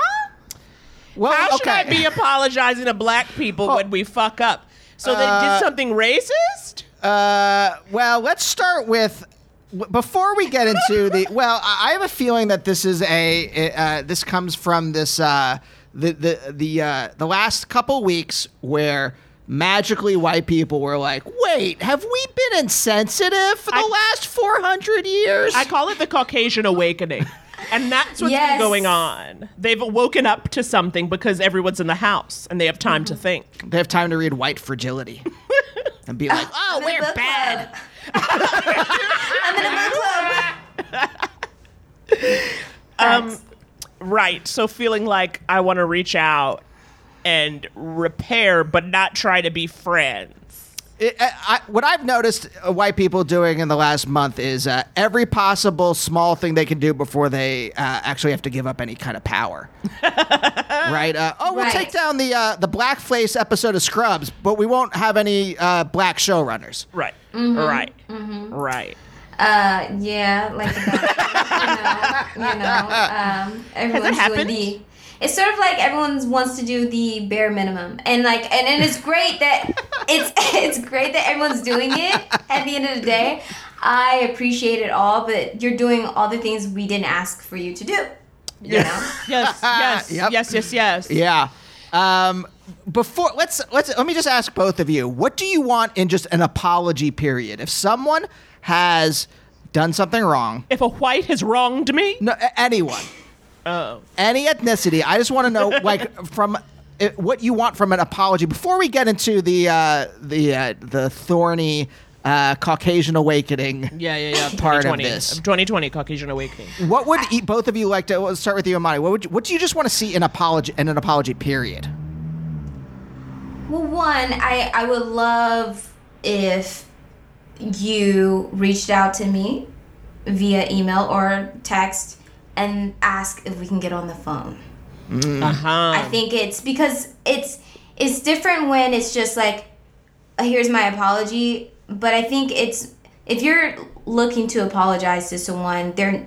Well, How should okay. I be apologizing to black people Oh. when we fuck up? So they Uh, did something racist? Uh, well, let's start with before we get into the. Well, I have a feeling that this is a. Uh, this comes from this. The the the uh, the last couple weeks where magically white people were like, "Wait, have we been insensitive for the I- last four hundred years?" I call it the Caucasian awakening. And that's what's Yes. been going on. They've woken up to something because everyone's in the house and they have time to think. they have time to read White Fragility and be like, "Oh, I'm in a we're bad." I'm in a book club. Um, Right. So feeling like I want to reach out and repair, but not try to be friends. It, I, I, what I've noticed uh, white people doing in the last month is uh, every possible small thing they can do before they uh, actually have to give up any kind of power. right? Uh, oh, we'll Right. take down the uh, the blackface episode of Scrubs, but we won't have any uh, black showrunners. Right. Right. Right. Uh, yeah, like that. you know, you know, um, everyone's doing the. It's sort of like everyone wants to do the bare minimum, and like, and, and it's great that it's it's great that everyone's doing it. At the end of the day, I appreciate it all, but you're doing all the things we didn't ask for you to do. You know, Yes. Yes. Yep. Yes. Yes. Yes. Yeah. Um, before let's let's let me just ask both of you, what do you want in just an apology period? If someone has done something wrong, If a white has wronged me, no, a- anyone. oh, any ethnicity. I just want to know, like, from uh, what you want from an apology before we get into the uh, the uh, the thorny uh, Caucasian awakening. yeah, yeah, yeah. Part of 2020. this. 2020 Caucasian awakening. What would e- both of you like to? Let's start with you, Imani. What would you, what do you just want to see in apology in an apology period? Well, one, I I would love if you reached out to me via email or text and ask if we can get on the phone. Uh huh. I think it's because it's it's different when it's just like "Uh, here's my apology, but I think it's if you're looking to apologize to someone, there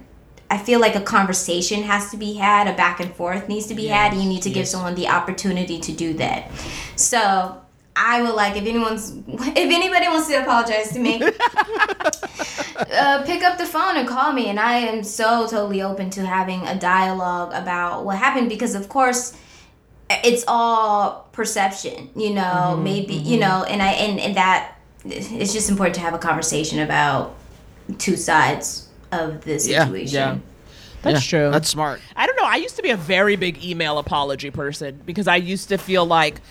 I feel like a conversation has to be had, a back and forth needs to be had, and you need to give someone the opportunity to do that. So I would like if anyone's if anybody wants to apologize to me, uh, pick up the phone and call me, and I am so totally open to having a dialogue about what happened because of course it's all perception, you know, Mm-hmm, maybe you know, and I and, and that it's just important to have a conversation about two sides of the situation. yeah. That's true. That's smart. I don't know. I used to be a very big email apology person because I used to feel like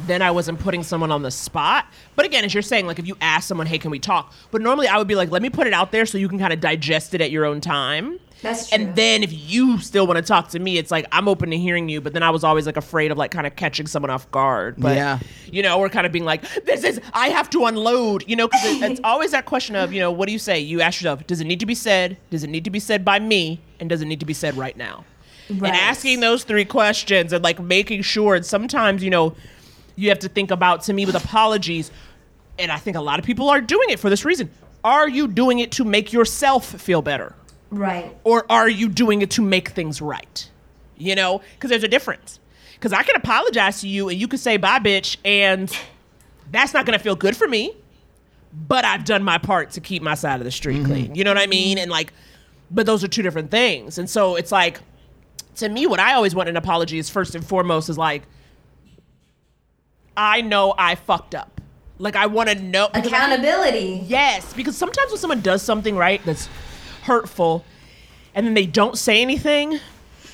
then I wasn't putting someone on the spot. But again, as you're saying, like if you ask someone, hey, can we talk? But normally I would be like, let me put it out there so you can kind of digest it at your own time. That's true. And then if you still want to talk to me, it's like I'm open to hearing you. But then I was always like afraid of like kind of catching someone off guard. But Yeah. you know, we're kind of being like, this is I have to unload. You know, because it, it's always that question of you know, what do you say? You ask yourself, does it need to be said? Does it need to be said by me? And does it need to be said right now? Right. And asking those three questions and like making sure. And sometimes you know, you have to think about to me with apologies. And I think a lot of people are doing it for this reason. Are you doing it to make yourself feel better? Right. or are you doing it to make things right? You know, because there's a difference. Because I can apologize to you and you can say bye, bitch, and that's not gonna feel good for me. But I've done my part to keep my side of the street mm-hmm. clean. You know what I mean? And like, but those are two different things. And so it's like, to me, what I always want in an apology is first and foremost is like, I know I fucked up. Like I want to know I- Accountability. Yes, because sometimes when someone does something right that's hurtful, and then they don't say anything,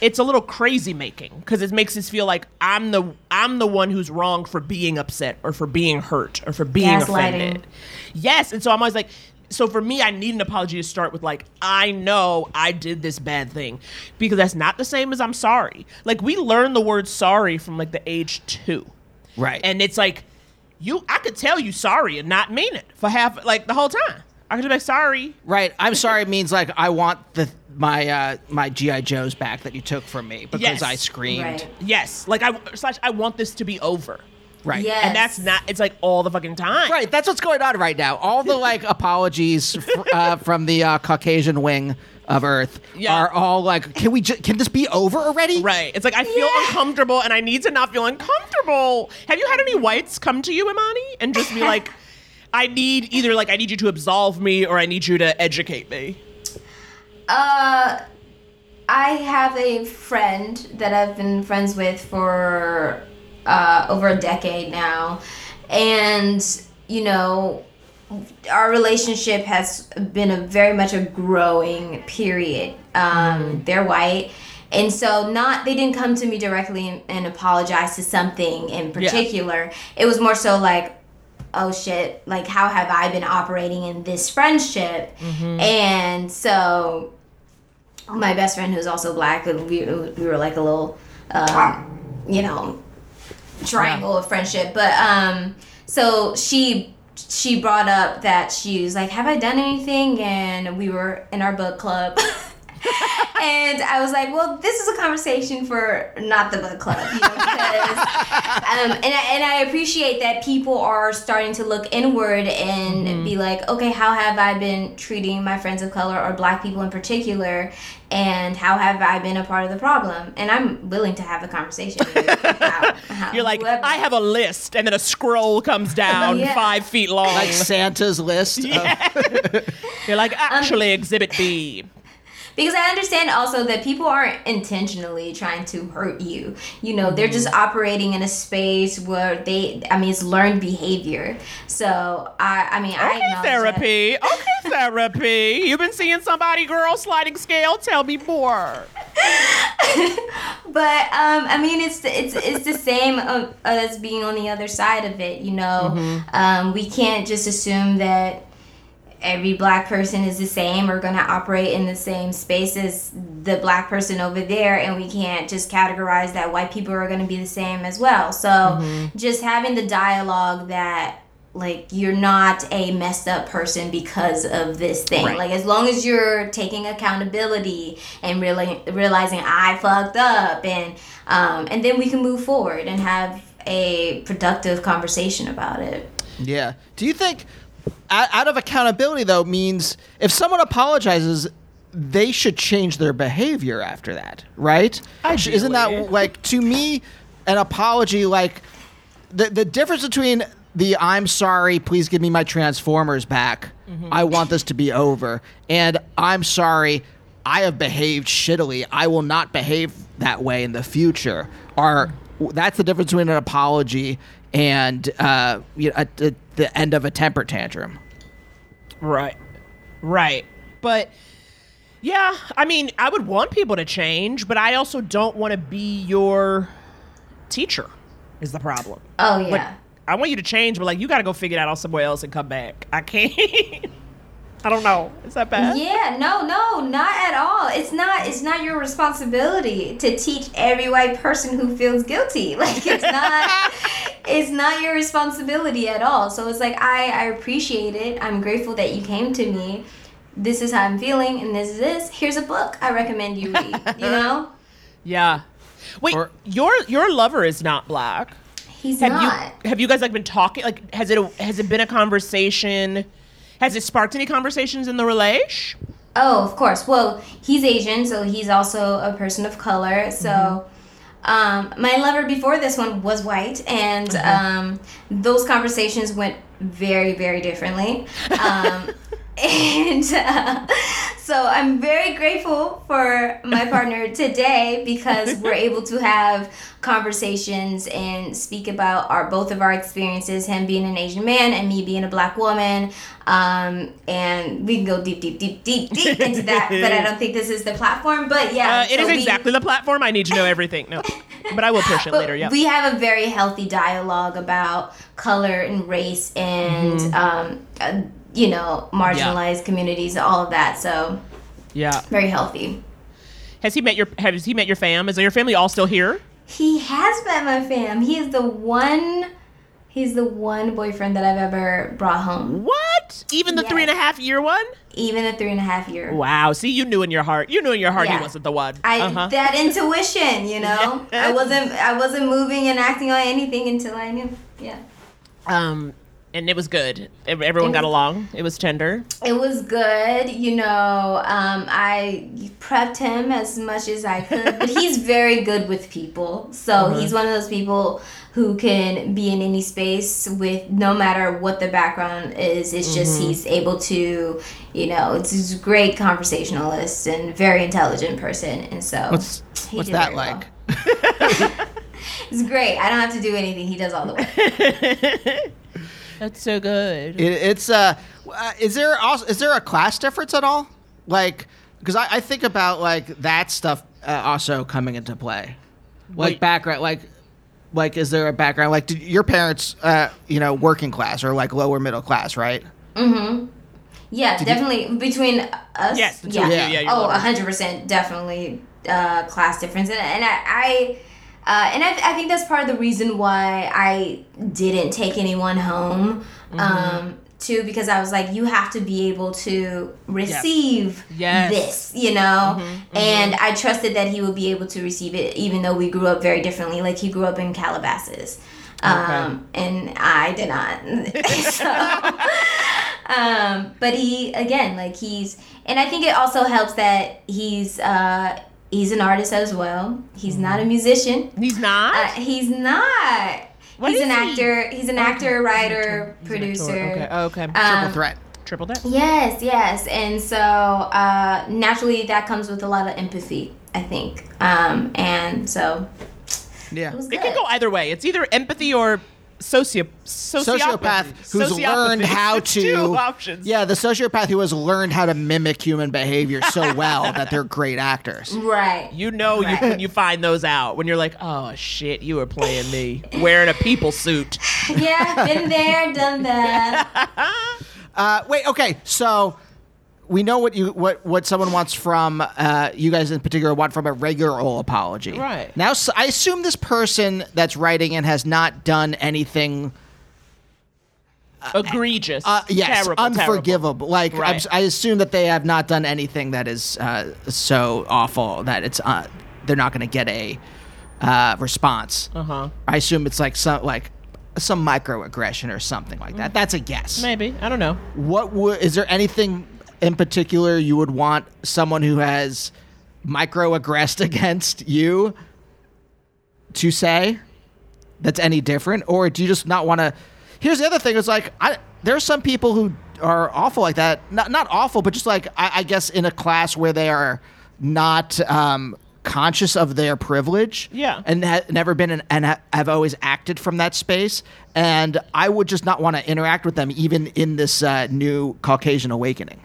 it's a little crazy making because it makes us feel like I'm the I'm the one who's wrong for being upset or for being hurt or for being offended. Yes, and so I'm always like, so for me, I need an apology to start with like, I know I did this bad thing because that's not the same as I'm sorry. Like we learn the word sorry from like the age two. Right. And it's like, you, I could tell you sorry and not mean it for half, like the whole time. I could be like, sorry. right. I'm sorry means like I want the my uh my GI Joes back that you took from me because Yes. I screamed. Right. Yes. Like, I, slash, I want this to be over. Right. Yes. And that's not, it's like all the fucking time. Right, that's what's going on right now. All the like apologies fr- uh, from the uh, Caucasian wing of Earth Yeah. are all like, can we? Ju- can this be over already? Right. It's like, I feel uncomfortable and I need to not feel uncomfortable. Have you had any whites come to you, Imani, and just be like, I need either, like, I need you to absolve me or I need you to educate me? Uh, I have a friend that I've been friends with for uh, over a decade now, and you know, our relationship has been a very much a growing period. Um, They're white. And so, not they didn't come to me directly and, and apologize to something in particular. It was more so like, oh shit, like how have I been operating in this friendship? And so my best friend who's also black we, we were like a little um, you know triangle of friendship but um so she she brought up that she was like have i done anything? And we were in our book club and I was like, well, this is a conversation for not the book club, you know, because, um, and, I, and I appreciate that people are starting to look inward and be like, okay, how have I been treating my friends of color or black people in particular, and how have I been a part of the problem? And I'm willing to have a conversation. You about how- You're like, whoever- I have a list, and then a scroll comes down Yeah. five feet long. Like Santa's list. of- You're like, Um, actually, Exhibit B. Because I understand also that people aren't intentionally trying to hurt you. You know, they're just Mm-hmm. operating in a space where they, I mean, it's learned behavior. So, I, I mean, I Okay, that. therapy. Okay, therapy. You've been seeing somebody, girl, sliding scale. Tell me more. But um, I mean, it's it's it's the same as being on the other side of it. You know, Mm-hmm. um, we can't just assume that every black person is the same or going to operate in the same space as the black person over there, and we can't just categorize that white people are going to be the same as well. So Mm-hmm. just having the dialogue that like you're not a messed up person because of this thing Right. like as long as you're taking accountability and really realizing i fucked up and um, and then we can move forward and have a productive conversation about it Yeah. Do you think out, of accountability though means if someone apologizes, they should change their behavior after that, right? Ideally. Isn't that like to me an apology like the the difference between the I'm sorry, please give me my transformers back. Mm-hmm. I want this to be over. And I'm sorry, I have behaved shittily. I will not behave that way in the future. Are that's the difference between an apology and uh, you know, at the, the end of a temper tantrum. Right. Right. But yeah, I mean, I would want people to change, but I also don't want to be your teacher. Is the problem? oh yeah Like, I want you to change, but like you got to go figure it out somewhere else and come back. I can't. I don't know. Is that bad? Yeah, no, no, not at all. It's not it's not your responsibility to teach every white person who feels guilty. Like it's not it's not your responsibility at all. So it's like I I appreciate it. I'm grateful that you came to me. This is how I'm feeling and this is this. Here's a book I recommend you read, you know? Yeah. Wait, Or- your your lover is not black. He's Have not. you have you guys like been talking? Like, has it has it been a conversation? Has it sparked any conversations in the relation? Oh, of course. Well, he's Asian, so he's also a person of color. So, mm-hmm. Um, my lover before this one was white, and um, those conversations went very, very differently. Um, and uh, so I'm very grateful for my partner today because we're able to have conversations and speak about our both of our experiences. Him being an Asian man and me being a black woman. Um, and we can go deep, deep, deep, deep, deep into that. but I don't think this is the platform. But yeah, Uh, it so is we- exactly the platform. I need to know everything. No, but I will push it later. Yeah. We have a very healthy dialogue about color and race and Mm-hmm. um, uh, you know marginalized communities, all of that. So yeah. very healthy. Has he met your Has he met your fam? Is your family all still here? He has met my fam. He is the one. He's the one boyfriend that I've ever brought home. What? Even the Yes. three and a half year one? Even a three and a half year. Wow. See, you knew in your heart. You knew in your heart Yeah. he wasn't the one. I uh-huh. that intuition, you know. I wasn't I wasn't moving and acting on anything until I knew. Yeah. um, and it was good. Everyone got along. It was tender. It was good, you know. Um, I prepped him as much as I could, but he's very good with people. So he's one of those people who can be in any space with no matter what the background is. It's just he's able to, you know, it's he's a great conversationalist and very intelligent person. And so What's he what's did that like? well. It's great. I don't have to do anything. He does all the work. That's so good. It, it's uh, uh, is there also is there a class difference at all? Like, because I, I think about like that stuff uh, also coming into play, like Wait. background, like, like is there a background? Like, did your parents, uh, you know, working class or like lower middle class, right? Mm-hmm. Yeah, definitely between us. Yes, the two yeah. yeah, you're oh, lower. hundred percent, definitely uh, class difference, and, and I, I uh, and I, I think that's part of the reason why I didn't take anyone home. Mm-hmm. Um, too, because I was like, you have to be able to receive Yes. this, you know, Mm-hmm, and I trusted that he would be able to receive it, even though we grew up very differently. Like he grew up in Calabasas. Um, and I did not. so, um, but he again like he's and i think it also helps that he's uh he's an artist as well he's not a musician He's not. uh, he's not What he's is an he? actor he's an actor writer He's producer Okay. Okay. Um, Triple threat. Triple threat. yes yes and so uh naturally that comes with a lot of empathy i think um and so Yeah. it It can go either way. It's either empathy or socio sociopath who's Sociopathy. learned how to two options. yeah the sociopath who has learned how to mimic human behavior so well that they're great actors right You know Right. you when you find those out when you're like, oh shit, you were playing me wearing a people suit. yeah been there done that uh, wait okay so we know what you what what someone wants from uh, you guys in particular want from a regular old apology Right. now I assume this person that's writing and has not done anything Egregious. Uh, yes, Terrible, unforgivable. Like I'm Right. I assume that they have not done anything that is uh, so awful that it's uh, they're not going to get a uh, response. Uh huh. I assume it's like some like some microaggression or something like that. That's a guess. Maybe. I don't know. What would is there anything in particular you would want someone who has microaggressed against you to say that's any different, or do you just not want to? Here's the other thing: is like I there's some people who are awful like that. Not not awful, but just like I, I guess in a class where they are not um, conscious of their privilege. Yeah. and ha- never been in, and ha- have always acted from that space. And I would just not want to interact with them, even in this uh, new Caucasian awakening.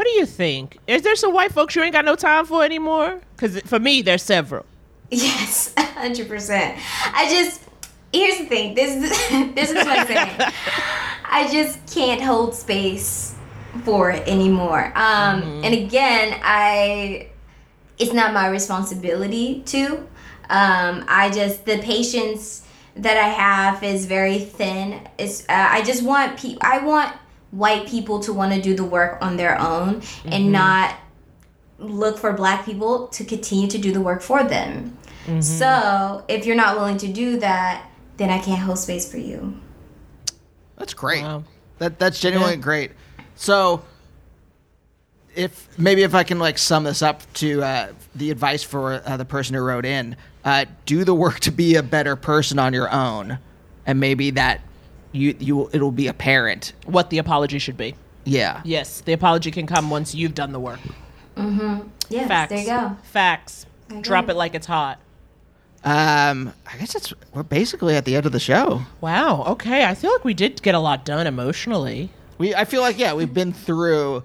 What do you think? Is there some white folks you ain't got no time for anymore? Because for me, there's several. Yes, hundred percent. I just here's the thing. This this is this is my thing. I just can't hold space for it anymore. Um, and again, I it's not my responsibility to. Um, I just the patience that I have is very thin. It's uh, I just want pe- I want white people to want to do the work on their own and not look for black people to continue to do the work for them. So if you're not willing to do that, then I can't hold space for you. That's great. Wow. That that's genuinely Yeah. great. So, if maybe if I can like sum this up to uh, the advice for uh, the person who wrote in, uh, do the work to be a better person on your own, and maybe that you you it'll be apparent. What the apology should be. Yeah. Yes, the apology can come once you've done the work. Mm-hmm. Yes, Facts. there you go. Facts. you Drop it like it's hot. Um, I guess it's we're basically at the end of the show. Wow. Okay. I feel like we did get a lot done emotionally. We I feel like yeah, we've been through.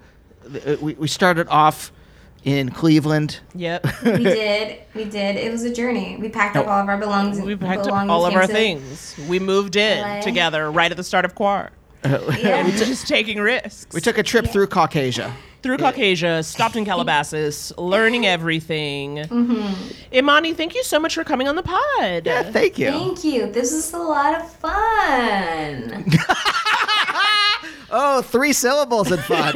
We we started off in Cleveland. Yep. We did. We did. It was a journey. We packed up all of our belongings. we packed up all of our things. We moved in LA. together right at the start of Quar. Yeah. We just taking risks. We took a trip through Caucasia. through Caucasia, stopped in Calabasas, learning everything. Mm-hmm. Imani, thank you so much for coming on the pod. Yeah, thank you. Thank you. This was a lot of fun. Oh, three syllables and fun.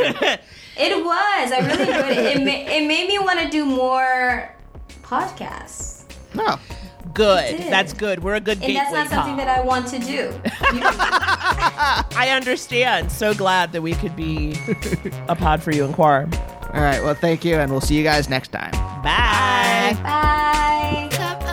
It was. I really enjoyed it. It, ma- it made me want to do more podcasts. no. Good. That's good. We're a good And gateway that's not something pod. that I want to do. I understand. So glad that we could be a pod for you and Quar. All right. Well, thank you, and we'll see you guys next time. Bye. Bye.